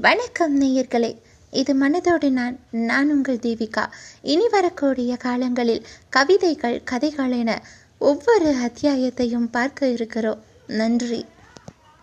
வணக்கம் நேயர்களே. இது மனதோடு நான் நான் உங்கள் தேவிகா இனி வரக்கூடிய காலங்களில் கவிதைகள் கதைகள் என ஒவ்வொரு அத்தியாயத்தையும் பார்க்க இருக்கிறோம். நன்றி.